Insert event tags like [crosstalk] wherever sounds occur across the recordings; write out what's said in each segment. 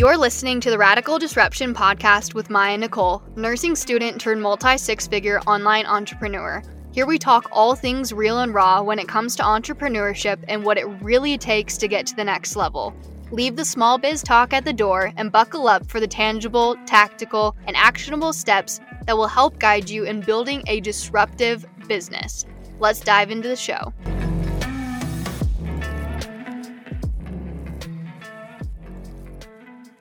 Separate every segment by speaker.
Speaker 1: You're listening to the Radical Disruption podcast with Mya Nichol, nursing student turned multi six figure online entrepreneur. Here we talk all things real and raw when it comes to entrepreneurship and what it really takes to get to the next level. Leave the small biz talk at the door and buckle up for the tangible, tactical, and actionable steps that will help guide you in building a disruptive business. Let's dive into the show.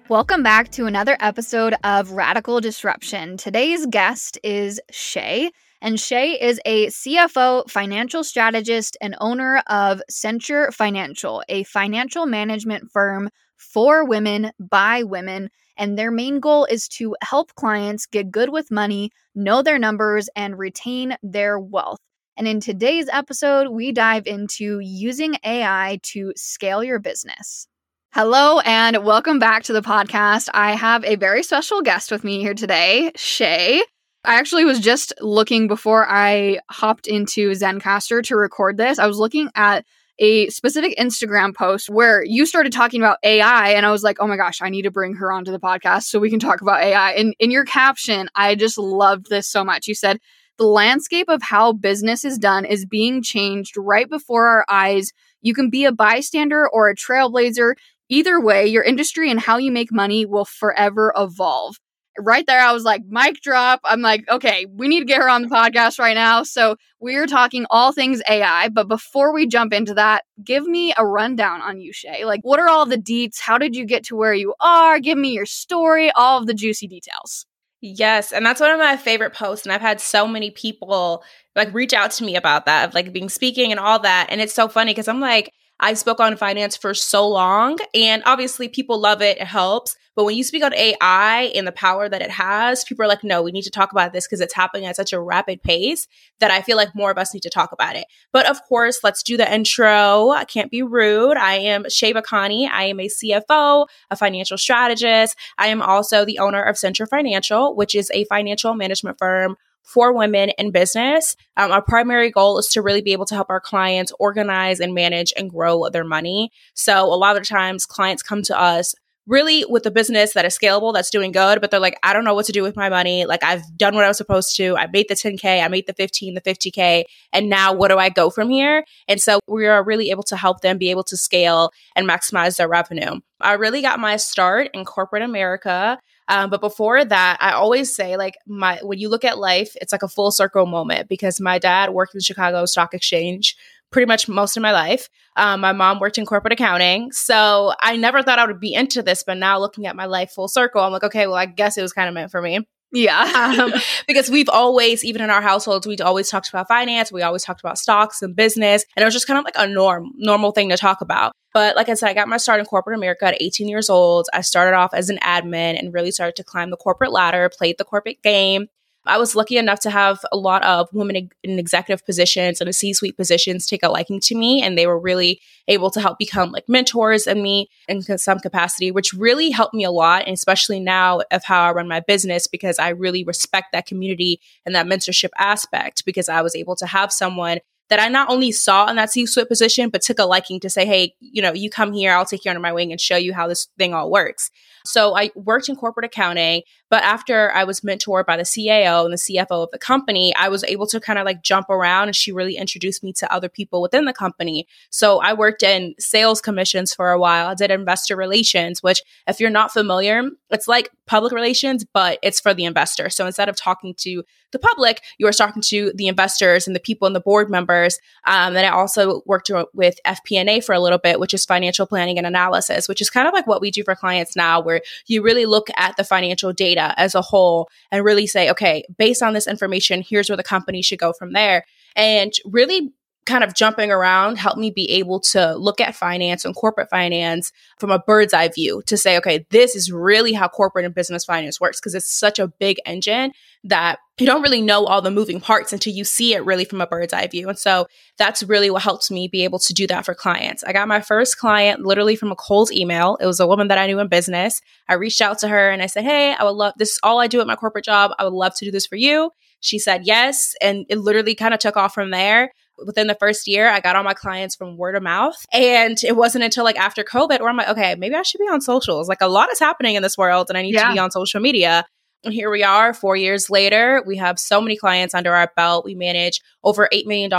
Speaker 1: Welcome back to another episode of Radical Disruption. Today's guest is Shay, and Shay is a CFO, financial strategist, and owner of Centure Financial, a financial management firm for women by women. And their main goal is to help clients get good with money, know their numbers, and retain their wealth. And in today's episode, we dive into using AI to scale your business. Hello and welcome back to the podcast. I have a very special guest with me here today, Shay. I actually was just looking before I hopped into Zencastr to record this. I was looking at a specific Instagram post where you started talking about AI, and I was like, oh my gosh, I need to bring her onto the podcast so we can talk about AI. And in your caption, I just loved this so much. You said, the landscape of how business is done is being changed right before our eyes. You can be a bystander or a trailblazer. Either way, your industry and how you make money will forever evolve. Right there, I was like, mic drop. I'm like, okay, we need to get her on the podcast right now. So, we're talking all things AI. But before we jump into that, give me a rundown on you, Shay. Like, what are all the deets? How did you get to where you are? Give me your story, all of the juicy details.
Speaker 2: Yes, and that's one of my favorite posts and I've had so many people like reach out to me about that of like being speaking and all that and it's so funny because I'm like I spoke on finance for so long, and obviously people love it, it helps. But when you speak on AI and the power that it has, people are like, no, we need to talk about this because it's happening at such a rapid pace that I feel like more of us need to talk about it. But of course, let's do the intro. I can't be rude. I am Shay Bacani. I am a CFO, a financial strategist. I am also the owner of Centure Financial, which is a financial management firm for women in business. Um, our primary goal is to really be able to help our clients organize and manage and grow their money. So a lot of times clients come to us really with a business that is scalable, that's doing good, but they're like, I don't know what to do with my money. Like I've done what I was supposed to. I made the 10K, I made the 15, the 50K, and now what do I go from here? And so we are really able to help them be able to scale and maximize their revenue. I really got my start in corporate America um, but before that, I always say like my when you look at life, it's like a full circle moment because my dad worked in Chicago Stock Exchange pretty much most of my life. Um, my mom worked in corporate accounting, so I never thought I would be into this. But now looking at my life full circle, I'm like, okay, well, I guess it was kind of meant for me.
Speaker 1: Yeah. [laughs]
Speaker 2: um, [laughs] because we've always, even in our households, we always talked about finance. We always talked about stocks and business. And it was just kind of like a norm, normal thing to talk about. But like I said, I got my start in corporate America at 18 years old. I started off as an admin and really started to climb the corporate ladder, played the corporate game. I was lucky enough to have a lot of women in executive positions and C suite positions take a liking to me. And they were really able to help become like mentors in me in some capacity, which really helped me a lot. And especially now of how I run my business, because I really respect that community and that mentorship aspect because I was able to have someone that I not only saw in that C-suite position, but took a liking to say, hey, you know, you come here, I'll take you under my wing and show you how this thing all works. So I worked in corporate accounting, but after I was mentored by the CAO and the CFO of the company, I was able to kind of like jump around and she really introduced me to other people within the company. So I worked in sales commissions for a while. I did investor relations, which if you're not familiar, it's like public relations, but it's for the investor. So instead of talking to the public, you are talking to the investors and the people and the board members. Um, and I also worked with FP&A for a little bit, which is financial planning and analysis, which is kind of like what we do for clients now, where you really look at the financial data as a whole and really say, okay, based on this information, here's where the company should go from there. And really kind of jumping around helped me be able to look at finance and corporate finance from a bird's eye view to say, okay, this is really how corporate and business finance works because it's such a big engine that you don't really know all the moving parts until you see it really from a bird's eye view. And so that's really what helped me be able to do that for clients. I got my first client literally from a cold email. It was a woman that I knew in business. I reached out to her and I said, Hey, I would love this is all I do at my corporate job. I would love to do this for you. She said yes. And it literally kind of took off from there within the first year, I got all my clients from word of mouth. And it wasn't until like after COVID where I'm like, okay, maybe I should be on socials. Like a lot is happening in this world and I need yeah. to be on social media. And here we are, four years later. We have so many clients under our belt. We manage over $8 million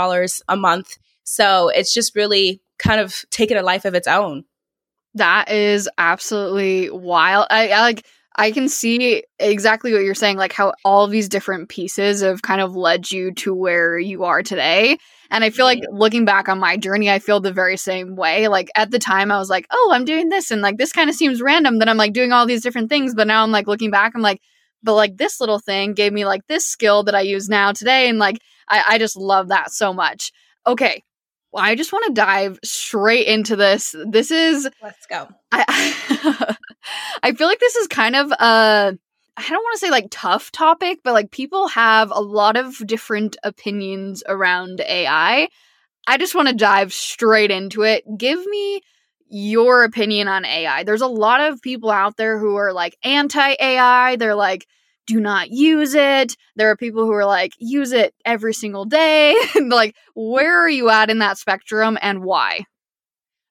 Speaker 2: a month. So it's just really kind of taken a life of its own.
Speaker 1: That is absolutely wild. I, I like I can see exactly what you're saying, like how all these different pieces have kind of led you to where you are today. And I feel like looking back on my journey, I feel the very same way. Like at the time, I was like, oh, I'm doing this. And like this kind of seems random that I'm like doing all these different things. But now I'm like looking back, I'm like, but like this little thing gave me like this skill that I use now today. And like, I, I just love that so much. Okay. I just want to dive straight into this. This is
Speaker 2: let's go.
Speaker 1: I [laughs] I feel like this is kind of a I don't want to say like tough topic, but like people have a lot of different opinions around AI. I just want to dive straight into it. Give me your opinion on AI. There's a lot of people out there who are like anti AI. They're like do not use it. There are people who are like, use it every single day. [laughs] like, where are you at in that spectrum and why?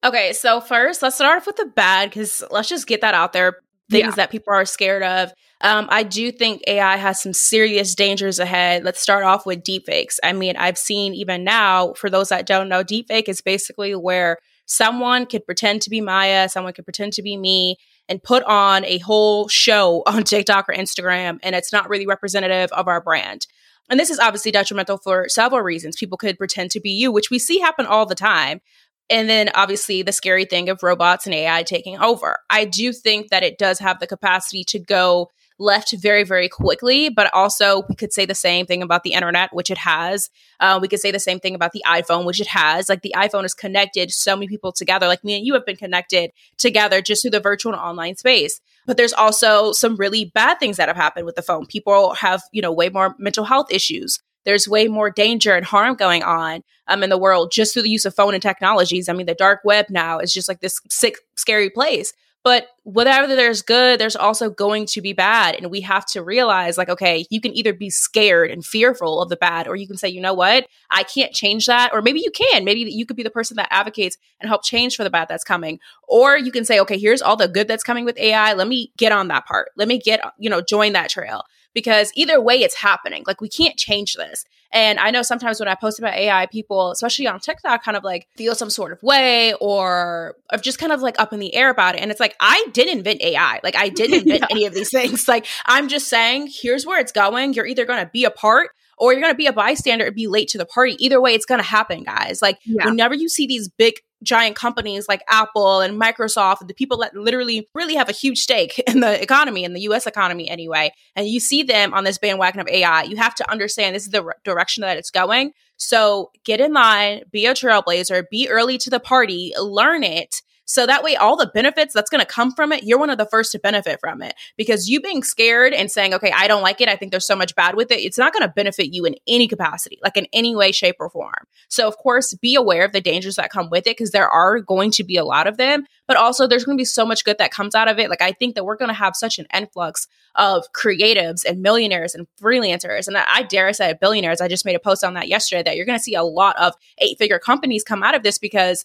Speaker 2: Okay, so first, let's start off with the bad because let's just get that out there. Things yeah. that people are scared of. Um, I do think AI has some serious dangers ahead. Let's start off with deepfakes. I mean, I've seen even now, for those that don't know, deepfake is basically where someone could pretend to be Mya, someone could pretend to be me, and put on a whole show [laughs] on TikTok or Instagram, and it's not really representative of our brand. And this is obviously detrimental for several reasons. People could pretend to be you, which we see happen all the time. And then obviously the scary thing of robots and AI taking over. I do think that it does have the capacity to go left very, very quickly. But also, we could say the same thing about the internet, which it has. Uh, we could say the same thing about the iPhone, which it has. Like the iPhone has connected so many people together. Like me and you have been connected together just through the virtual and online space. But there's also some really bad things that have happened with the phone. People have, you know, way more mental health issues. There's way more danger and harm going on um, in the world just through the use of phone and technologies. I mean, the dark web now is just like this sick, scary place. But whatever there's good, there's also going to be bad. And we have to realize, like, okay, you can either be scared and fearful of the bad, or you can say, you know what, I can't change that. Or maybe you can. Maybe you could be the person that advocates and help change for the bad that's coming. Or you can say, okay, here's all the good that's coming with AI. Let me get on that part. Let me get, you know, join that trail because either way it's happening. Like we can't change this. And I know sometimes when I post about AI, people, especially on TikTok, kind of like feel some sort of way or of just kind of like up in the air about it. And it's like, I didn't invent AI. Like I didn't invent [laughs] yeah. any of these things. Like I'm just saying, here's where it's going. You're either going to be a part or you're going to be a bystander and be late to the party. Either way, it's going to happen, guys. Like yeah. whenever you see these big giant companies like Apple and Microsoft, the people that literally really have a huge stake [laughs] in the economy, in the US economy anyway, and you see them on this bandwagon of AI, you have to understand this is the re- direction that it's going. So get in line, be a trailblazer, be early to the party, learn it, so that way, all the benefits that's going to come from it, you're one of the first to benefit from it because you being scared and saying, okay, I don't like it. I think there's so much bad with it. It's not going to benefit you in any capacity, like in any way, shape, or form. So, of course, be aware of the dangers that come with it because there are going to be a lot of them, but also there's going to be so much good that comes out of it. Like, I think that we're going to have such an influx of creatives and millionaires and freelancers. And I dare say billionaires. I just made a post on that yesterday that you're going to see a lot of eight figure companies come out of this because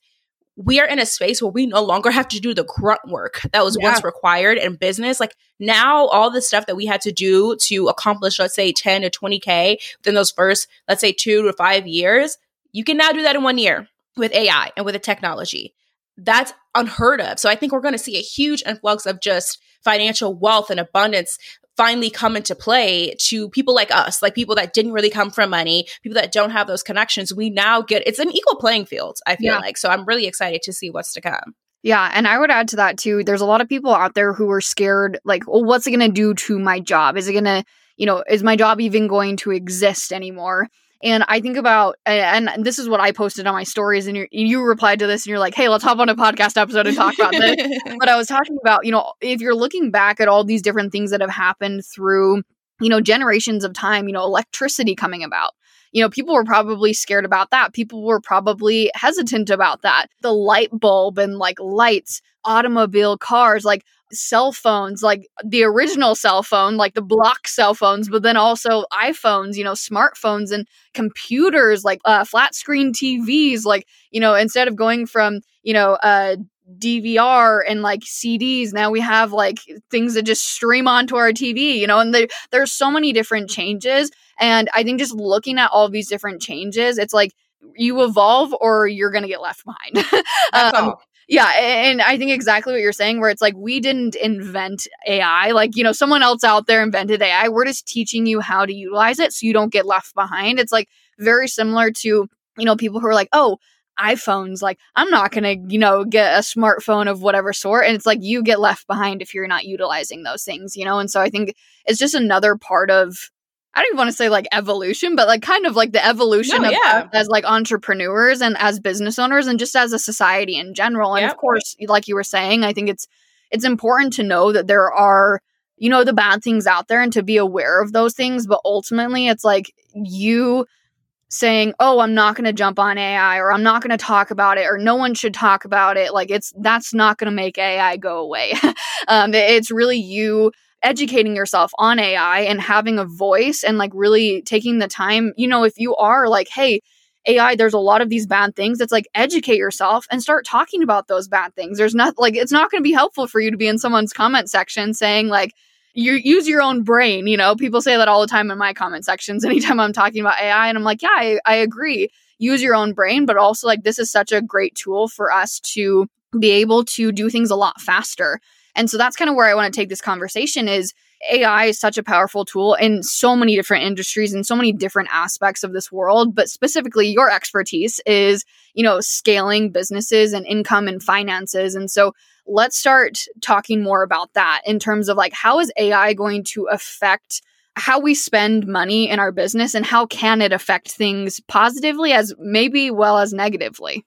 Speaker 2: we are in a space where we no longer have to do the grunt work that was yeah. once required in business. Like now, all the stuff that we had to do to accomplish, let's say 10 to 20K within those first, let's say two to five years, you can now do that in one year with AI and with the technology. That's unheard of. So I think we're going to see a huge influx of just financial wealth and abundance finally come into play to people like us, like people that didn't really come from money, people that don't have those connections. We now get it's an equal playing field, I feel yeah. like. So I'm really excited to see what's to come.
Speaker 1: Yeah, and I would add to that too. There's a lot of people out there who are scared like, well, what's it going to do to my job? Is it going to, you know, is my job even going to exist anymore? And I think about, and this is what I posted on my stories, and you replied to this, and you're like, "Hey, let's hop on a podcast episode and talk about this." [laughs] but I was talking about, you know, if you're looking back at all these different things that have happened through, you know, generations of time, you know, electricity coming about. You know, people were probably scared about that. People were probably hesitant about that. The light bulb and like lights, automobile, cars, like cell phones, like the original cell phone, like the block cell phones, but then also iPhones, you know, smartphones and computers, like uh, flat screen TVs. Like, you know, instead of going from, you know, uh, DVR and like CDs. Now we have like things that just stream onto our TV, you know, and they, there's so many different changes. And I think just looking at all these different changes, it's like you evolve or you're going to get left behind. [laughs] um, yeah, and I think exactly what you're saying, where it's like we didn't invent AI. Like, you know, someone else out there invented AI. We're just teaching you how to utilize it so you don't get left behind. It's like very similar to, you know, people who are like, oh, iPhones, like, I'm not going to, you know, get a smartphone of whatever sort. And it's like you get left behind if you're not utilizing those things, you know? And so I think it's just another part of I don't even want to say like evolution, but like kind of like the evolution no, of yeah. as like entrepreneurs and as business owners and just as a society in general. And of course, like you were saying, I think it's it's important to know that there are you know the bad things out there and to be aware of those things, but ultimately it's like you saying, "Oh, I'm not going to jump on AI or I'm not going to talk about it or no one should talk about it." Like it's that's not going to make AI go away. [laughs] um, it's really you educating yourself on AI and having a voice and like really taking the time, you know, if you are like, hey, AI, there's a lot of these bad things. It's like educate yourself and start talking about those bad things. There's not like it's not going to be helpful for you to be in someone's comment section saying like you use your own brain. You know, people say that all the time in my comment sections [laughs] anytime I'm talking about AI, and I'm like, yeah, I, I agree. Use your own brain, but also like this is such a great tool for us to be able to do things a lot faster. And so that's kind of where I want to take this conversation is AI is such a powerful tool in so many different industries and so many different aspects of this world, but specifically your expertise is, you know, scaling businesses and income and finances. And so let's start talking more about that in terms of like how is AI going to affect how we spend money in our business and how can it affect things positively as maybe well as negatively?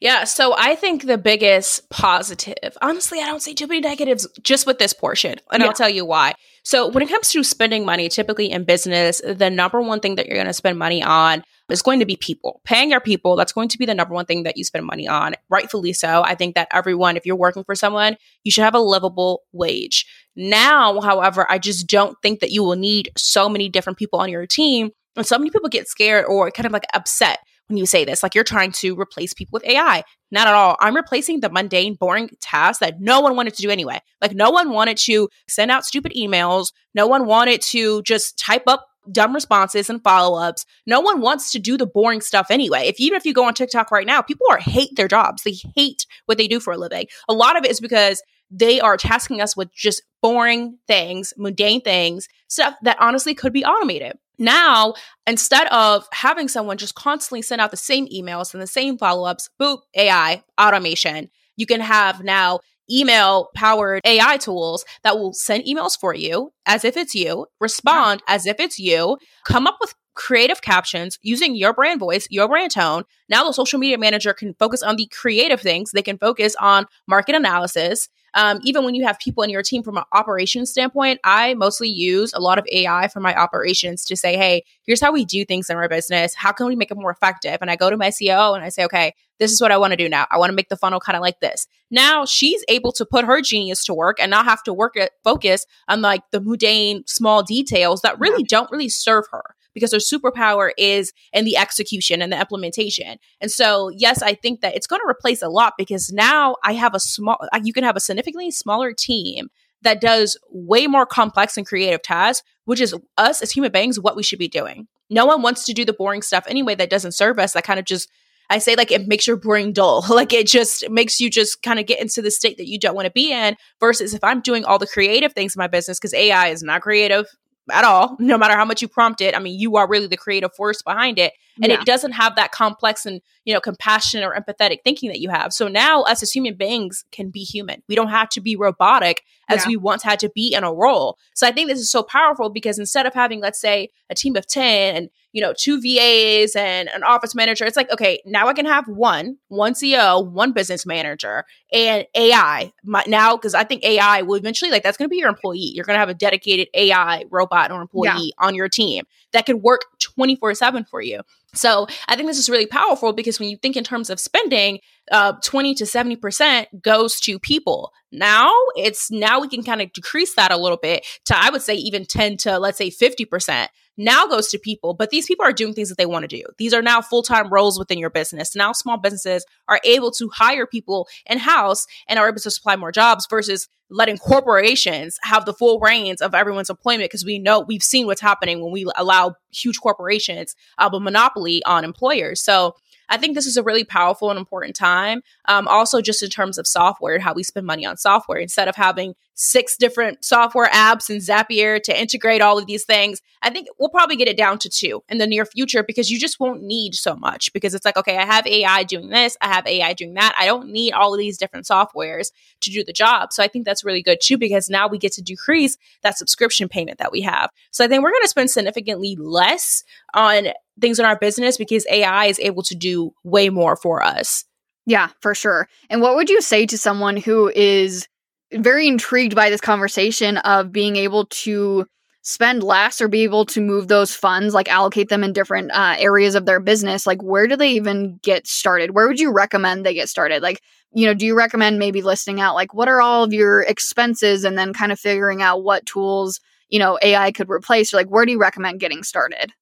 Speaker 2: Yeah, so I think the biggest positive, honestly, I don't see too many negatives just with this portion, and yeah. I'll tell you why. So, when it comes to spending money, typically in business, the number one thing that you're going to spend money on is going to be people. Paying your people, that's going to be the number one thing that you spend money on, rightfully so. I think that everyone, if you're working for someone, you should have a livable wage. Now, however, I just don't think that you will need so many different people on your team. And so many people get scared or kind of like upset when you say this. Like you're trying to replace people with AI. Not at all. I'm replacing the mundane, boring tasks that no one wanted to do anyway. Like no one wanted to send out stupid emails. No one wanted to just type up dumb responses and follow-ups. No one wants to do the boring stuff anyway. If even if you go on TikTok right now, people are hate their jobs. They hate what they do for a living. A lot of it is because they are tasking us with just boring things, mundane things, stuff that honestly could be automated. Now, instead of having someone just constantly send out the same emails and the same follow ups, boop, AI, automation, you can have now email powered AI tools that will send emails for you as if it's you, respond yeah. as if it's you, come up with creative captions using your brand voice, your brand tone. Now the social media manager can focus on the creative things. They can focus on market analysis um, even when you have people in your team from an operations standpoint, I mostly use a lot of AI for my operations to say, hey, here's how we do things in our business. How can we make it more effective? And I go to my CEO and I say, okay, this is what I want to do now. I want to make the funnel kind of like this. Now she's able to put her genius to work and not have to work at focus on like the mundane small details that really don't really serve her because their superpower is in the execution and the implementation. And so, yes, I think that it's going to replace a lot because now I have a small, you can have a significantly smaller team that does way more complex and creative tasks, which is us as human beings, what we should be doing. No one wants to do the boring stuff anyway that doesn't serve us, that kind of just I say like it makes your brain dull. [laughs] Like it just makes you just kind of get into the state that you don't want to be in. Versus if I'm doing all the creative things in my business, because AI is not creative, at all, no matter how much you prompt it. I mean, you are really the creative force behind it. And yeah. it doesn't have that complex and, you know, compassionate or empathetic thinking that you have. So now us as human beings can be human. We don't have to be robotic as yeah. we once had to be in a role. So I think this is so powerful because instead of having, let's say, a team of 10 and, you know, two VAs and an office manager, it's like, okay, now I can have one, one CEO, one business manager, and AI. My, now, because I think AI will eventually, like, that's going to be your employee. You're going to have a dedicated AI robot or employee yeah. on your team that can work 24 7 for you. So I think this is really powerful because when you think in terms of spending, uh, 20 to 70% goes to people. Now it's now we can kind of decrease that a little bit to, I would say, even 10 to let's say 50% now goes to people, but these people are doing things that they want to do. These are now full time roles within your business. Now, small businesses are able to hire people in house and are able to supply more jobs versus letting corporations have the full reins of everyone's employment because we know we've seen what's happening when we allow huge corporations have a monopoly on employers. So I think this is a really powerful and important time. Um, also, just in terms of software, how we spend money on software instead of having six different software apps and Zapier to integrate all of these things. I think we'll probably get it down to two in the near future because you just won't need so much because it's like, okay, I have AI doing this, I have AI doing that. I don't need all of these different softwares to do the job. So I think that's really good too because now we get to decrease that subscription payment that we have. So I think we're going to spend significantly less on things in our business because AI is able to do way more for us.
Speaker 1: Yeah, for sure. And what would you say to someone who is very intrigued by this conversation of being able to spend less or be able to move those funds, like allocate them in different uh, areas of their business, like where do they even get started? Where would you recommend they get started? Like, you know, do you recommend maybe listing out like what are all of your expenses and then kind of figuring out what tools, you know, AI could replace? Or like, where do you recommend getting started?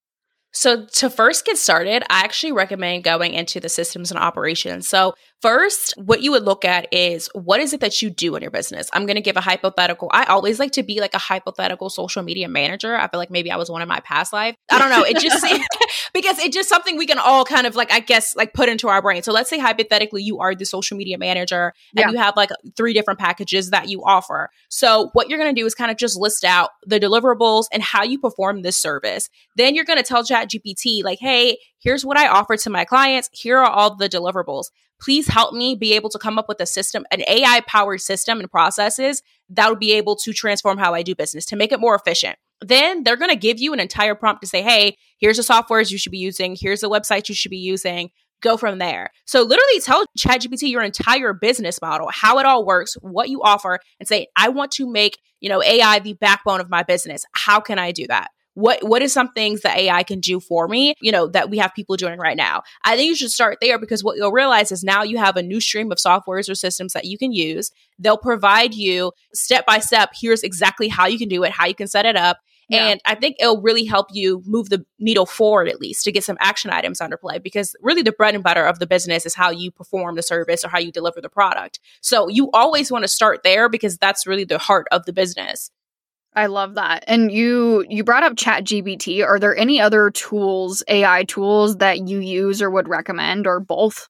Speaker 2: So, to first get started, I actually recommend going into the systems and operations. So, first, what you would look at is what is it that you do in your business? I'm going to give a hypothetical. I always like to be like a hypothetical social media manager. I feel like maybe I was one in my past life. I don't know. It just [laughs] [laughs] because it's just something we can all kind of like, I guess, like put into our brain. So, let's say hypothetically, you are the social media manager and yeah. you have like three different packages that you offer. So, what you're going to do is kind of just list out the deliverables and how you perform this service. Then you're going to tell Chat GPT, like, hey, here's what I offer to my clients. Here are all the deliverables. Please help me be able to come up with a system, an AI powered system and processes that'll be able to transform how I do business to make it more efficient. Then they're going to give you an entire prompt to say, hey, here's the softwares you should be using. Here's the websites you should be using. Go from there. So literally tell ChatGPT your entire business model, how it all works, what you offer, and say, I want to make, you know, AI the backbone of my business. How can I do that? What what is some things that AI can do for me, you know, that we have people doing right now. I think you should start there because what you'll realize is now you have a new stream of softwares or systems that you can use. They'll provide you step by step, here's exactly how you can do it, how you can set it up. Yeah. And I think it'll really help you move the needle forward at least to get some action items under play because really the bread and butter of the business is how you perform the service or how you deliver the product. So you always want to start there because that's really the heart of the business.
Speaker 1: I love that. And you you brought up Chat GPT. Are there any other tools, AI tools that you use or would recommend or both?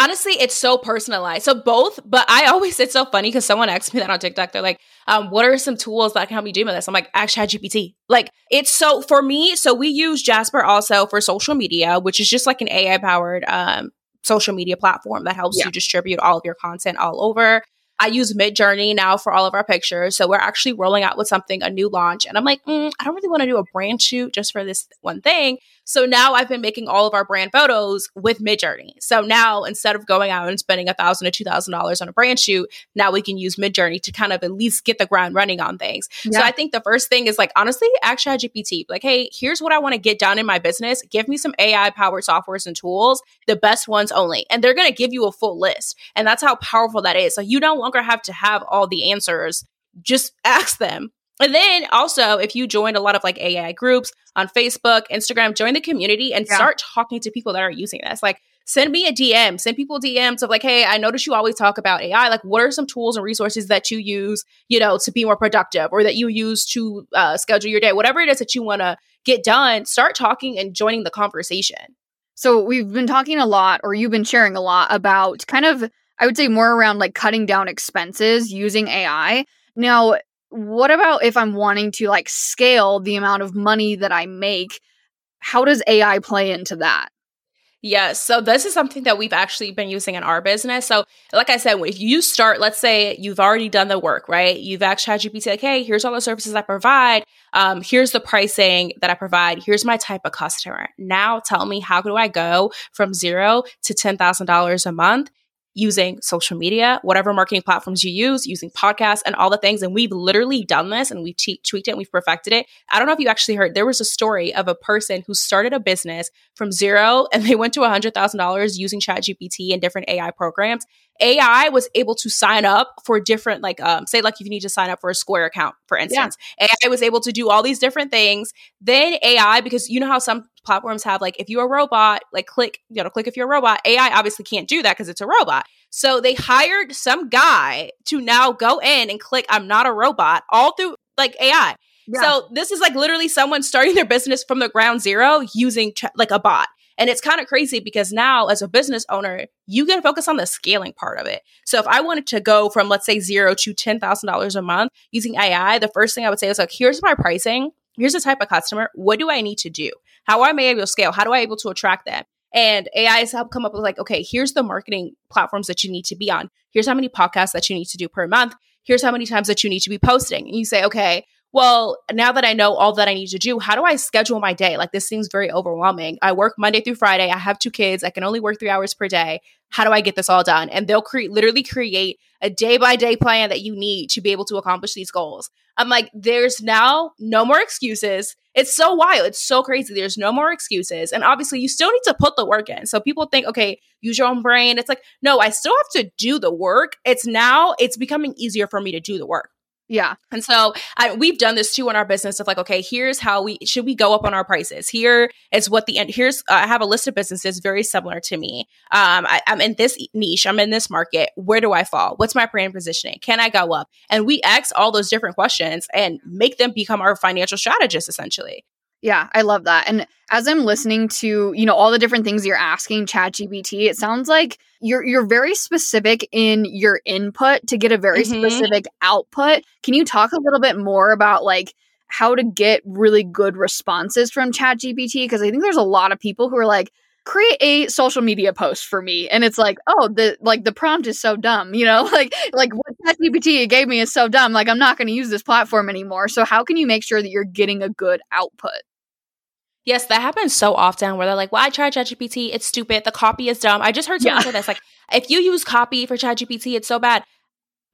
Speaker 2: Honestly, it's so personalized. So both, but I always it's so funny because someone asked me that on TikTok. They're like, um, what are some tools that can help me do this? I'm like, ask Chat GPT. Like it's so for me, so we use Jasper also for social media, which is just like an AI powered um social media platform that helps yeah. you distribute all of your content all over. I use Midjourney now for all of our pictures. So we're actually rolling out with something, a new launch. And I'm like, mm, I don't really want to do a brand shoot just for this one thing. So now I've been making all of our brand photos with Midjourney. So now instead of going out and spending a thousand to two thousand dollars on a brand shoot, now we can use Midjourney to kind of at least get the ground running on things. Yeah. So I think the first thing is like honestly, ask ChatGPT. Like, hey, here's what I want to get done in my business. Give me some AI powered softwares and tools, the best ones only. And they're gonna give you a full list. And that's how powerful that is. So you no longer have to have all the answers. Just ask them and then also, if you joined a lot of like AI groups on Facebook, Instagram, join the community and yeah. start talking to people that are using this. Like, send me a DM, send people DMs of like, hey, I notice you always talk about AI. Like, what are some tools and resources that you use, you know, to be more productive or that you use to uh, schedule your day? Whatever it is that you want to get done, start talking and joining the conversation.
Speaker 1: So, we've been talking a lot, or you've been sharing a lot about kind of, I would say, more around like cutting down expenses using AI. Now, what about if I'm wanting to like scale the amount of money that I make? How does AI play into that?
Speaker 2: Yes. So this is something that we've actually been using in our business. So, like I said, if you start, let's say you've already done the work, right? You've asked ChatGPT, like, hey, here's all the services I provide. Um, here's the pricing that I provide. Here's my type of customer. Now tell me, how do I go from zero to $10,000 a month? Using social media, whatever marketing platforms you use, using podcasts and all the things. And we've literally done this and we've tweaked it and we've perfected it. I don't know if you actually heard, there was a story of a person who started a business from zero and they went to $100,000 using ChatGPT and different AI programs. AI was able to sign up for different, like, um, say, like if you need to sign up for a Square account, for instance, yeah. AI was able to do all these different things. Then AI, because you know how some platforms have like if you're a robot like click you know click if you're a robot ai obviously can't do that because it's a robot so they hired some guy to now go in and click i'm not a robot all through like ai yeah. so this is like literally someone starting their business from the ground zero using ch- like a bot and it's kind of crazy because now, as a business owner, you can focus on the scaling part of it. So if I wanted to go from, let's say, zero to $10,000 a month using AI, the first thing I would say is like, here's my pricing here's the type of customer. What do I need to do? How am I able to scale? How do I able to attract them? And AI has helped come up with like, okay, here's the marketing platforms that you need to be on. Here's how many podcasts that you need to do per month. Here's how many times that you need to be posting. And you say, okay, well, now that I know all that I need to do, how do I schedule my day? Like this seems very overwhelming. I work Monday through Friday. I have two kids. I can only work three hours per day. How do I get this all done? And they'll create literally create a day by day plan that you need to be able to accomplish these goals. I'm like, there's now no more excuses. It's so wild. It's so crazy. There's no more excuses. And obviously, you still need to put the work in. So people think, okay, use your own brain. It's like, no, I still have to do the work. It's now, it's becoming easier for me to do the work.
Speaker 1: Yeah.
Speaker 2: And so I, we've done this too in our business of like, okay, here's how we should we go up on our prices. Here is what the end. Here's uh, I have a list of businesses very similar to me. Um, I, I'm in this niche. I'm in this market. Where do I fall? What's my brand positioning? Can I go up? And we ask all those different questions and make them become our financial strategists essentially.
Speaker 1: Yeah, I love that. And as I'm listening to, you know, all the different things you're asking ChatGPT, it sounds like you're you're very specific in your input to get a very mm-hmm. specific output. Can you talk a little bit more about like how to get really good responses from ChatGPT because I think there's a lot of people who are like create a social media post for me and it's like oh the like the prompt is so dumb you know [laughs] like like what ChatGPT gave me is so dumb like I'm not going to use this platform anymore so how can you make sure that you're getting a good output
Speaker 2: Yes, that happens so often where they're like, well, I tried ChatGPT, it's stupid, the copy is dumb. I just heard someone yeah. say this. Like, if you use copy for ChatGPT, it's so bad.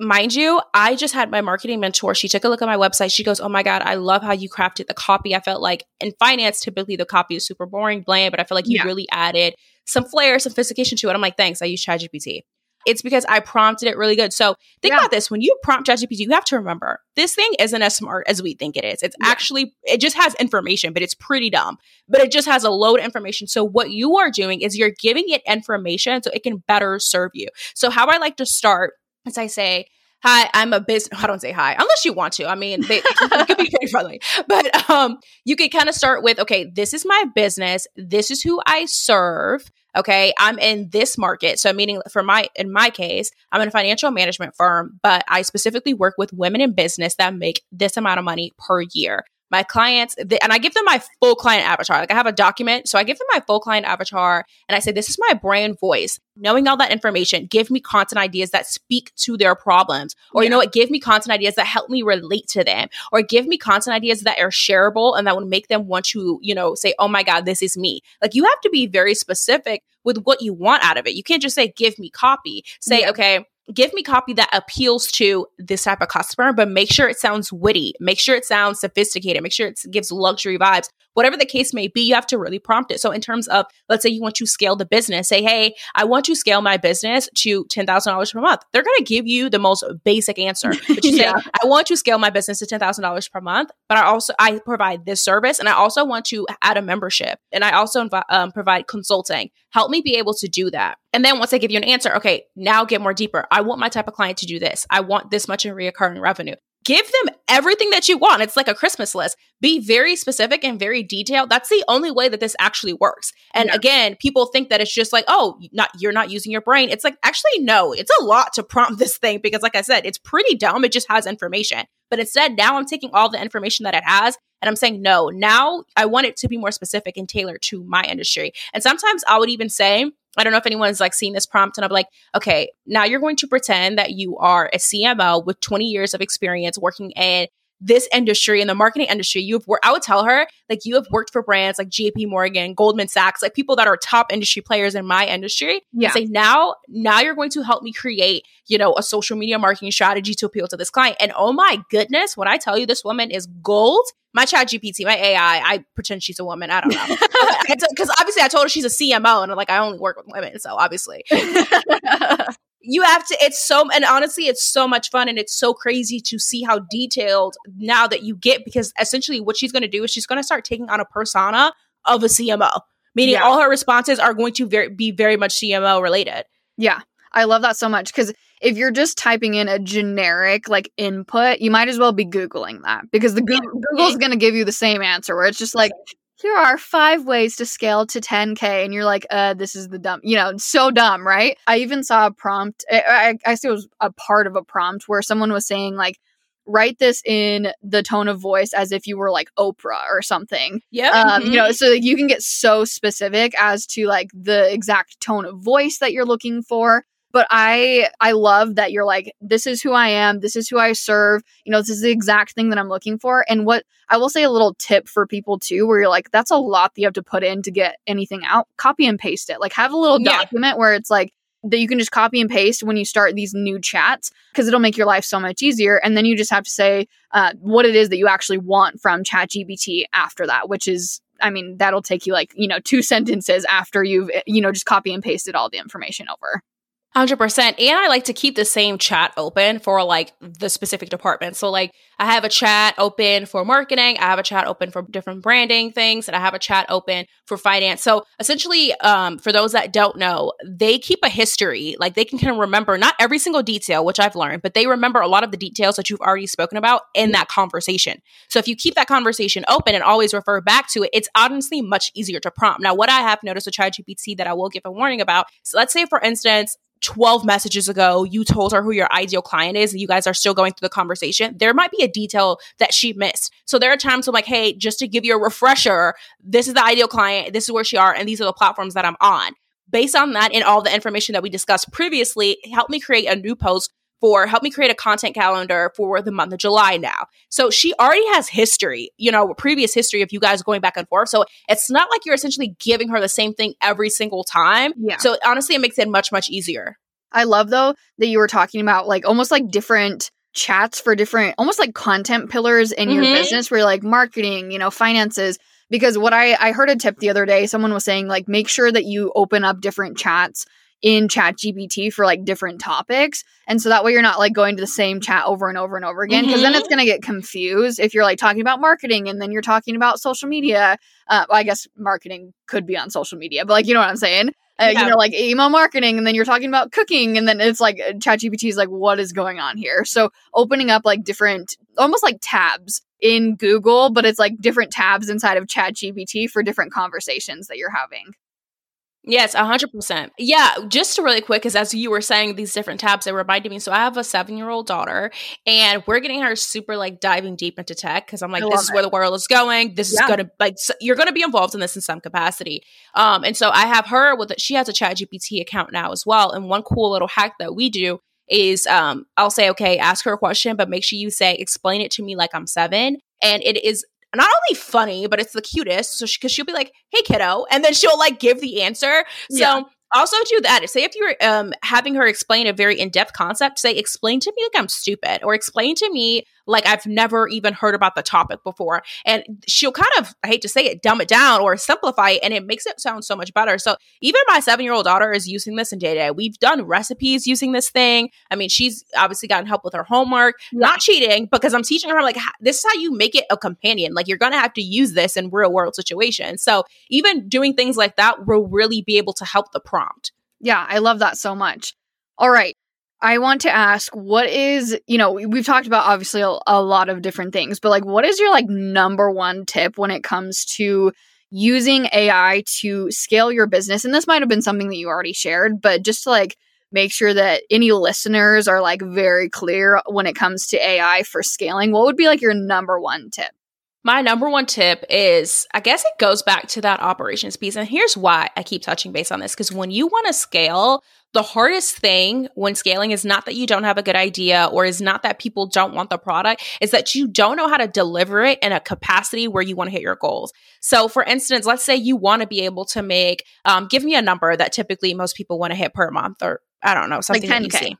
Speaker 2: Mind you, I just had my marketing mentor. She took a look at my website. She goes, Oh my God, I love how you crafted the copy. I felt like in finance, typically the copy is super boring, bland, but I feel like you yeah. really added some flair, sophistication to it. I'm like, thanks. I use ChatGPT. It's because I prompted it really good. So think yeah. about this. When you prompt ChatGPT, you have to remember this thing isn't as smart as we think it is. It's yeah. actually, it just has information, but it's pretty dumb. But it just has a load of information. So what you are doing is you're giving it information so it can better serve you. So how I like to start is I say, hi, I'm a business. I don't say hi unless you want to. I mean, they, [laughs] could be very friendly, but um, you could kind of start with, okay, this is my business. This is who I serve. Okay. I'm in this market. So meaning for my, in my case, I'm in a financial management firm, but I specifically work with women in business that make this amount of money per year my clients they, and i give them my full client avatar. Like i have a document so i give them my full client avatar and i say this is my brand voice. Knowing all that information give me content ideas that speak to their problems or yeah. you know what give me content ideas that help me relate to them or give me content ideas that are shareable and that would make them want to you know say oh my god this is me. Like you have to be very specific with what you want out of it. You can't just say give me copy. Say yeah. okay give me copy that appeals to this type of customer, but make sure it sounds witty, make sure it sounds sophisticated, make sure it gives luxury vibes. Whatever the case may be, you have to really prompt it. So, in terms of, let's say you want to scale the business, say, hey, I want to scale my business to $10,000 per month. They're going to give you the most basic answer. [laughs] But you yeah. say, I want to scale my business to $10,000 per month, but I also, I provide this service and I also want to add a membership and I also inv- um, provide consulting. Help me be able to do that. And then once I give you an answer, okay, now get more deeper. I want my type of client to do this. I want this much in reoccurring revenue. Give them everything that you want. It's like a Christmas list. Be very specific and very detailed. That's the only way that this actually works. And yeah. again, people think that it's just like, oh, not you're not using your brain. It's like actually no, it's a lot to prompt [laughs] this thing because like I said, it's pretty dumb. It just has information. But instead, now I'm taking all the information that it has and I'm saying, no, now I want it to be more specific and tailored to my industry. And sometimes I would even say, I don't know if anyone's like seen this prompt and I'm like, okay, now you're going to pretend that you are a CMO with 20 years of experience working in this industry in the marketing industry, you have worked, I would tell her, like, you have worked for brands like JP Morgan, Goldman Sachs, like people that are top industry players in my industry.
Speaker 1: Yeah.
Speaker 2: Say, now, now you're going to help me create, you know, a social media marketing strategy to appeal to this client. And oh my goodness, when I tell you this woman is gold, my chat GPT, my AI, I pretend she's a woman. I don't know. [laughs] Because obviously I told her she's a CMO and I'm like, I only work with women. So obviously. [laughs] you have to it's so and honestly it's so much fun and it's so crazy to see how detailed now that you get because essentially what she's going to do is she's going to start taking on a persona of a cmo meaning
Speaker 1: Yeah.
Speaker 2: all her responses are going to very, be very much cmo related
Speaker 1: Yeah, I love that so much because if you're just typing in a generic like input, you might as well be Googling that because the Google, Google's going to give you the same answer where it's just like, here are five ways to scale to 10K. And you're like, uh, this is the dumb, you know, so dumb, right? I even saw a prompt, I, I, I see it was a part of a prompt where someone was saying, like, write this in the tone of voice as if you were like Oprah or something
Speaker 2: yeah
Speaker 1: um, you know so you can get so specific as to like the exact tone of voice that you're looking for but i i love that you're like this is who i am. This is who i serve. You know this is the exact thing that i'm looking for. And what i will say a little tip for people too where you're like that's a lot that you have to put in to get anything out. Copy and paste it. Like have a little
Speaker 2: Yeah.
Speaker 1: document where it's like that you can just copy and paste when you start these new chats because it'll make your life so much easier. And then you just have to say uh, what it is that you actually want from ChatGPT after that, which is, I mean, that'll take you like, you know, two [laughs] sentences after you've, you know, just copy and pasted all the information over.
Speaker 2: 100% and i like to keep the same chat open for like the specific department. So like i have a chat open for marketing. I have a chat open for different branding things and i have a chat open for finance. So essentially um, for those that don't know they keep a history. Like they can kind of remember not every single detail which i've learned but they remember a lot of the details that you've already spoken about in that conversation. So if you keep that conversation open and always refer back to it it's honestly much easier to prompt. Now what i have noticed with ChatGPT that i will give a warning about so let's say for instance 12 messages ago, you told her who your ideal client is, and you guys are still going through the conversation, there might be a detail that she missed. So there are times I'm like, hey, just to give you a refresher, this is the ideal client, this is where she are, and these are the platforms that I'm on. Based on that and all the information that we discussed previously, help me create a new post for help me create a content calendar for the month of July now. So she already has history, you know, previous history of you guys going back and forth. So it's not like you're essentially giving her the same thing every single time.
Speaker 1: Yeah.
Speaker 2: So honestly, it makes it much, much easier.
Speaker 1: I love though that you were talking about like almost like different chats for different, almost like content pillars in your
Speaker 2: Mhm.
Speaker 1: business where you're like marketing, you know, finances. Because what I, I heard a tip the other day, someone was saying like make sure that you open up different chats in chat gpt for like different topics. And so that way you're not like going to the same chat over and over and over again because then
Speaker 2: Mhm.
Speaker 1: it's going to get confused if you're like talking about marketing and then you're talking about social media. Uh, well, i guess marketing could be on social media but like you know what i'm saying? Uh,
Speaker 2: Yeah.
Speaker 1: you know like email marketing and then you're talking about cooking and then it's like chat gpt is like what is going on here? So opening up like different almost like tabs in google but it's like different tabs inside of chat gpt for different conversations that you're having
Speaker 2: Yes, a hundred percent. Yeah, just really quick, because as you were saying these different tabs, they reminded me. So I have a seven-year-old daughter, and we're getting her super like diving deep into tech because I'm like, this is where the world is going. This
Speaker 1: Yeah.
Speaker 2: is gonna like s you're gonna be involved in this in some capacity. Um, and so I have her with she has a Chat GPT account now as well. And one cool little hack that we do is um, I'll say, okay, ask her a question, but make sure you say, explain it to me like I'm seven, and it is not only funny, but it's the cutest. So, because she, will be like, "Hey, kiddo," and then she'll like give the answer. So.
Speaker 1: Yeah.
Speaker 2: Also do that. Say if you're um, having her explain a very in-depth concept, say explain to me like I'm stupid, or explain to me like I've never even heard about the topic before. And she'll kind of, I hate to say it, dumb it down or simplify it, and it makes it sound so much better. So even my seven-year-old daughter is using this in day to day. We've done recipes using this thing. I mean, she's obviously gotten help with her homework not cheating because I'm teaching her like this is how you make it a companion. Like you're gonna have to use this in real world situations. So even doing things like that will really be able to help the prompt.
Speaker 1: Yeah, I love that so much. All right. I want to ask what is, you know, we- we've talked about obviously a, a lot of different things, but like what is your like number one tip when it comes to using AI to scale your business? And this might have been something that you already shared, but just to like make sure that any listeners are like very clear when it comes to AI for scaling, what would be like your number one tip?
Speaker 2: My number one tip is I guess it goes back to that operations piece. And here's why I keep touching base on this because when you want to scale, the hardest thing when scaling is not that you don't have a good idea or is not that people don't want the product, is that you don't know how to deliver it in a capacity where you want to hit your goals. So, for instance, let's say you want to be able to make, um, give me a number that typically most people want to hit per month, or I don't know, something like 10K.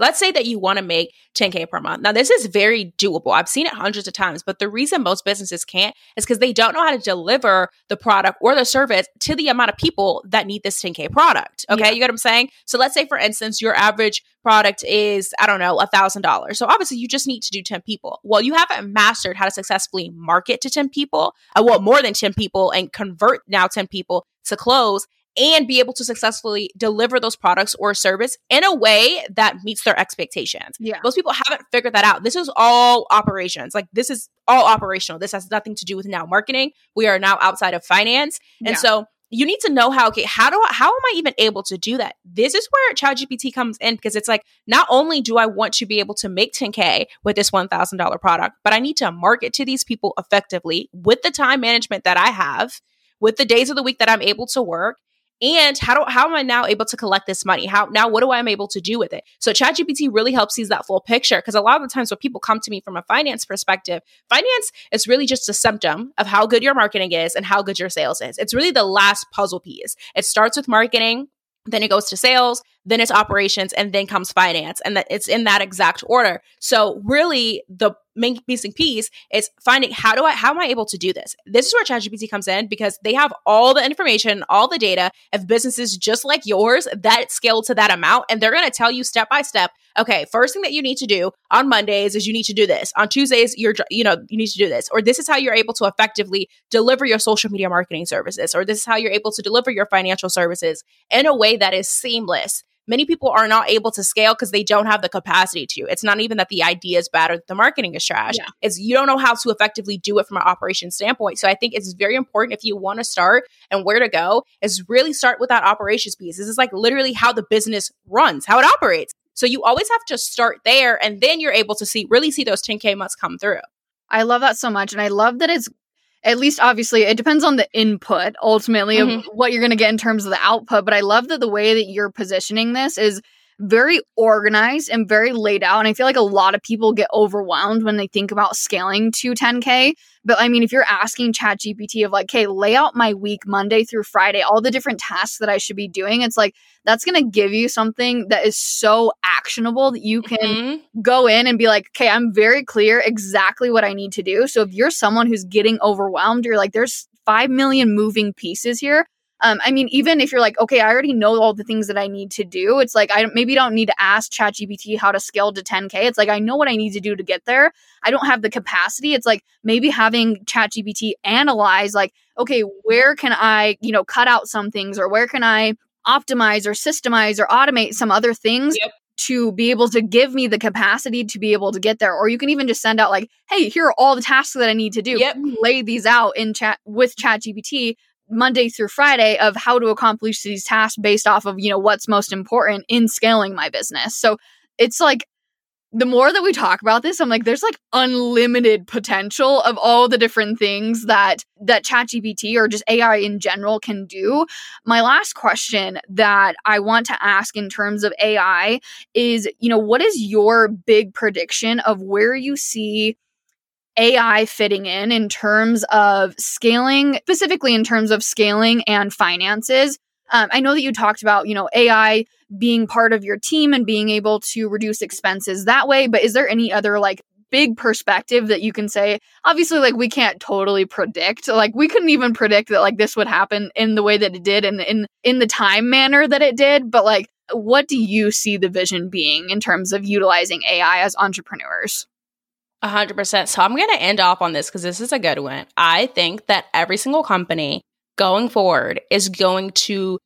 Speaker 2: Let's say that you want to make 10K per month. Now, this is very doable. I've seen it hundreds of times, but the reason most businesses can't is because they don't know how to deliver the product or the service to the amount of people that need this 10K product. Okay. Yeah. You get what I'm saying? So let's say, for instance, your average product is, I don't know, a $1,000. So obviously you just need to do 10 people. Well, you haven't mastered how to successfully market to 10 people, uh, well, more than 10 people and convert now 10 people to close and be able to successfully deliver those products or service in a way that meets their expectations. Yeah. Most people haven't figured that out. This is all operations. Like this is all operational. This has nothing to do with now marketing. We are now outside of finance. And yeah. so you need to know how okay how do I, how am I even able to do that? This is where ChatGPT comes in because it's like not only do I want to be able to make 10k with this $1000 product, but I need to market to these people effectively with the time management that I have, with the days of the week that I'm able to work and how do how am I now able to collect this money? How now what do I am able to do with it? So ChatGPT really helps sees that full picture because a lot of the times when people come to me from a finance perspective, finance is really just a symptom of how good your marketing is and how good your sales is. It's really the last puzzle piece. It starts with marketing, then it goes to sales, then it's operations, and then comes finance, and that it's in that exact order. So really, the main missing piece is finding how do I how am I able to do this? This is where ChatGPT comes in because they have all the information, all the data of businesses just like yours that scale to that amount, and they're going to tell you step by step. Okay, first thing that you need to do on Mondays is you need to do this. On Tuesdays, you're you know you need to do this, or this is how you're able to effectively deliver your social media marketing services, or this is how you're able to deliver your financial services in a way that is seamless many people are not able to scale because they don't have the capacity to. It's not even that the idea is bad or that the marketing is trash. Yeah. It's you don't know how to effectively do it from an operation standpoint. So I think it's very important if you want to start and where to go is really start with that operations piece. This is like literally how the business runs, how it operates. So you always have to start there and then you're able to see really see those 10K months come through.
Speaker 1: I love that so much. And I love that it's at least obviously it depends on the input ultimately mm-hmm. of what you're going to get in terms of the output but i love that the way that you're positioning this is very organized and very laid out and i feel like a lot of people get overwhelmed when they think about scaling to 10k but I mean, if you're asking ChatGPT of like, hey, lay out my week Monday through Friday, all the different tasks that I should be doing, it's like that's going to give you something that is so actionable that you can mm-hmm. go in and be like, okay, I'm very clear exactly what I need to do. So if you're someone who's getting overwhelmed, you're like, there's 5 million moving pieces here. Um, I mean, even if you're like, okay, I already know all the things that I need to do, it's like I maybe don't need to ask ChatGPT how to scale to 10K. It's like I know what I need to do to get there. I don't have the capacity. It's like maybe having ChatGPT analyze, like, okay, where can I, you know, cut out some things or where can I optimize or systemize or automate some other things yep to be able to give me the capacity to be able to get there. Or you can even just send out like, hey, here are all the tasks that I need to do. Yep. Lay these out in chat with ChatGPT Monday through Friday of how to accomplish these tasks based off of, you know, what's most important in scaling my business. So it's like the more that we talk about this, I'm like, there's like unlimited potential of all the different things that that ChatGPT or just AI in general can do. My last question that I want to ask in terms of AI is, you know, what is your big prediction of where you see AI fitting in in terms of scaling, specifically in terms of scaling and finances. Um, I know that you talked about, you know, AI being part of your team and being able to reduce expenses that way, but is there any other like big perspective that you can say? Obviously like we can't totally predict. Like we couldn't even predict that like this would happen in the way that it did and in in the time manner that it did but like what do you see the vision being in terms of utilizing ai as entrepreneurs
Speaker 2: a hundred percent. So I'm going to end off on this because this is a good one. I think that every single company going forward is going to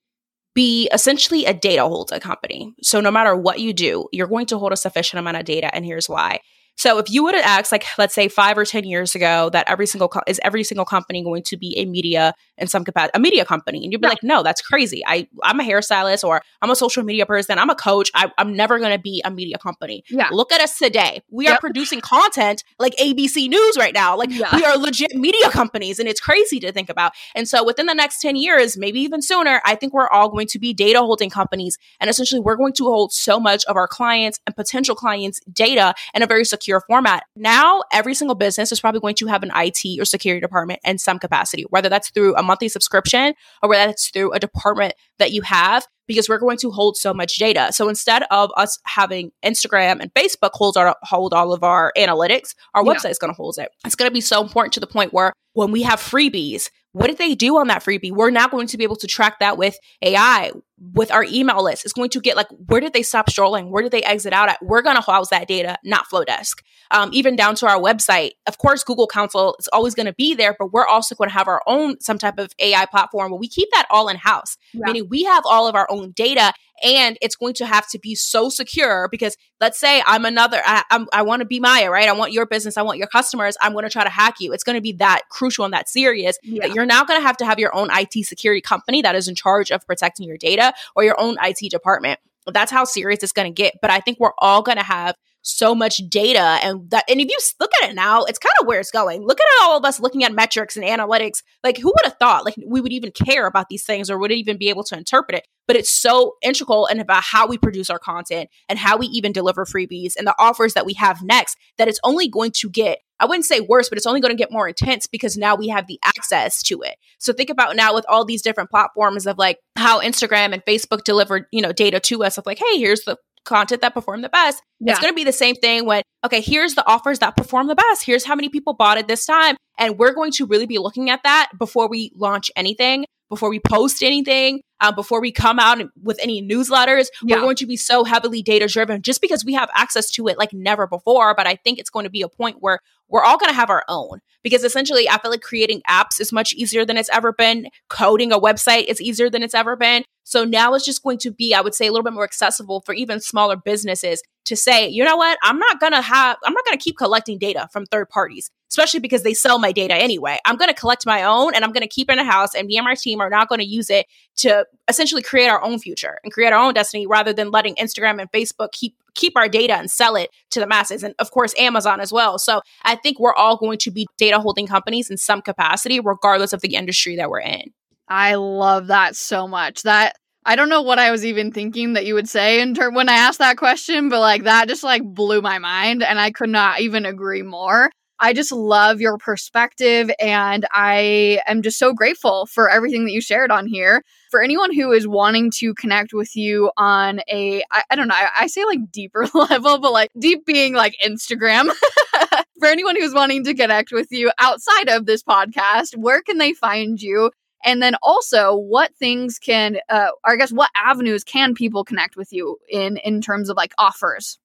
Speaker 2: be essentially a data holder company. So no matter what you do, you're going to hold a sufficient amount of data. And here's why. So if you would have asked, like, let's say five or 10 years ago, that every single, co- is every single company going to be a media in some capacity, a media company? And you'd be like, no, that's crazy. I, I'm a hairstylist or I'm a social media person. I'm a coach. I, am never going to be a media company.
Speaker 1: Yeah.
Speaker 2: Look at us today. We yep. are producing content like ABC News right now. Like yeah. we are legit media companies and it's crazy to think about. And so within the next 10 years, maybe even sooner, I think we're all going to be data holding companies. And essentially we're going to hold so much of our clients and potential clients data in a very secure format. Now, every single business is probably going to have an IT or security department in some capacity, whether that's through a monthly subscription or whether that's through a department that you have because we're going to hold so much data. So instead of us having Instagram and Facebook hold our hold all of our analytics, our yeah. website is going to hold it. It's going to be so important to the point where when we have freebies, what did they do on that freebie? We're now going to be able to track that with AI, with our email list. It's going to get like, where did they stop strolling? Where did they exit out at? We're going to house that data, not Flodesk. Um, even down to our website. Of course, Google Console is always going to be there, but we're also going to have our own some type of AI platform where we keep that all in house. Yeah. Meaning we have all of our own data and it's going to have to be so secure because let's say I'm another, I, I'm, I want to be Mya, right? I want your business, I want your customers. I'm going to try to hack you. It's going to be that crucial and that serious yeah. that you're now going to have to have your own IT security company that is in charge of protecting your data or your own IT department. That's how serious it's going to get. But I think we're all going to have so much data and that and if you look at it now it's kind of where it's going. Look at all of us looking at metrics and analytics. Like who would have thought like we would even care about these things or would even be able to interpret it? But it's so integral and about how we produce our content and how we even deliver freebies and the offers that we have next that it's only going to get I wouldn't say worse, but it's only going to get more intense because now we have the access to it. So think about now with all these different platforms of like how Instagram and Facebook delivered, you know, data to us of like, hey, here's the content that performed the best. Yeah. It's going to be the same thing when, okay, here's the offers that perform the best. Here's how many people bought it this time. And we're going to really be looking at that before we launch anything, before we post anything, uh, before we come out with any newsletters. Yeah. We're going to be so heavily data driven just because we have access to it like never before. But I think it's going to be a point where we're all going to have our own because essentially I feel like creating apps is much easier than it's ever been. Coding a website is easier than it's ever been. So now it's just going to be, I would say, a little bit more accessible for even smaller businesses to say, you know what, I'm not going to have, I'm not going to keep collecting data from third parties, especially because they sell my data anyway. I'm going to collect my own and I'm going to keep it in a house, and me and my team are not going to use it to essentially create our own future and create our own destiny rather than letting Instagram and Facebook keep keep our data and sell it to the masses and of course Amazon as well. So I think we're all going to be data holding companies in some capacity regardless of the industry that we're in.
Speaker 1: I love that so much. That I don't know what I was even thinking that you would say in term when I asked that question, but like that just like blew my mind and I could not even agree more. I just love your perspective and I am just so grateful for everything that you shared on here. For anyone who is wanting to connect with you on a, I, I don't know, I, I say like deeper [laughs] level, but like deep being like Instagram. [laughs] for anyone who's wanting to connect with you outside of this podcast, where can they find you? And then also, what things can, uh, or I guess, what avenues can people connect with you in in terms of like offers?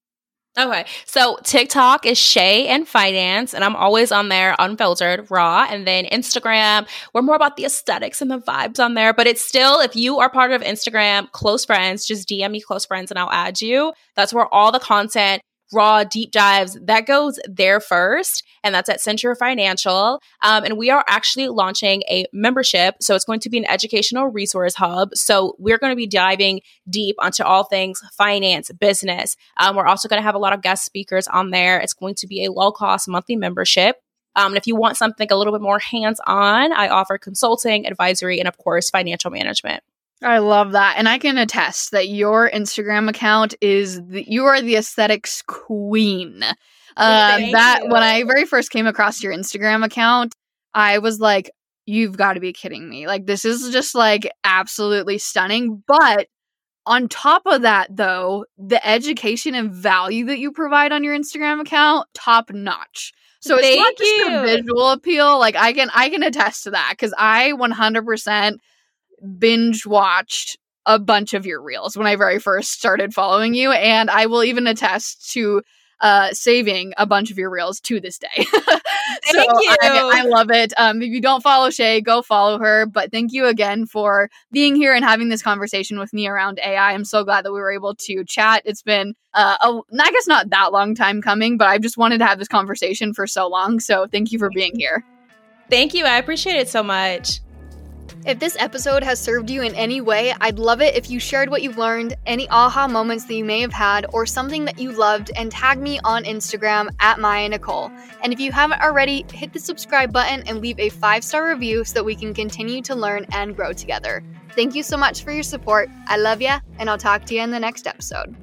Speaker 2: Okay. So TikTok is Shay in Finance, and I'm always on there unfiltered, raw. And then Instagram, we're more about the aesthetics and the vibes on there. But it's still, if you are part of Instagram, close friends, just DM me close friends and I'll add you. That's where all the content raw deep dives, that goes there first. And that's at Centure Financial. Um, and we are actually launching a membership. So it's going to be an educational resource hub. So we're going to be diving deep onto all things finance, business. Um, we're also going to have a lot of guest speakers on there. It's going to be a low cost monthly membership. Um, and if you want something a little bit more hands on, I offer consulting, advisory, and of course, financial management.
Speaker 1: I love that. And I can attest that your Instagram account is the, you are the aesthetics queen. Uh, that you. when I very first came across your Instagram account, I was like, you've got to be kidding me. Like, this is just like absolutely stunning. But on top of that, though, the education and value that you provide on your Instagram account, top notch. So it's Thank not just you. the visual appeal. Like I can I can attest to that because I 100% binge watched a bunch of your reels when I very first started following you. And I will even attest to uh, saving a bunch of your reels to this day. [laughs] so
Speaker 2: Thank you.
Speaker 1: I, I love it. Um, if you don't follow Shay, go follow her. But thank you again for being here and having this conversation with me around AI. I'm so glad that we were able to chat. It's been, uh, a, I guess, not that long time coming, but I've just wanted to have this conversation for so long. So thank you for being here.
Speaker 2: Thank you. I appreciate it so much.
Speaker 1: If this episode has served you in any way, I'd love it if you shared what you've learned, any aha moments that you may have had, or something that you loved, and tag me on Instagram at Mya Nichol. And if you haven't already, hit the subscribe button and leave a five star review so that we can continue to learn and grow together. Thank you so much for your support. I love ya, and I'll talk to you in the next episode.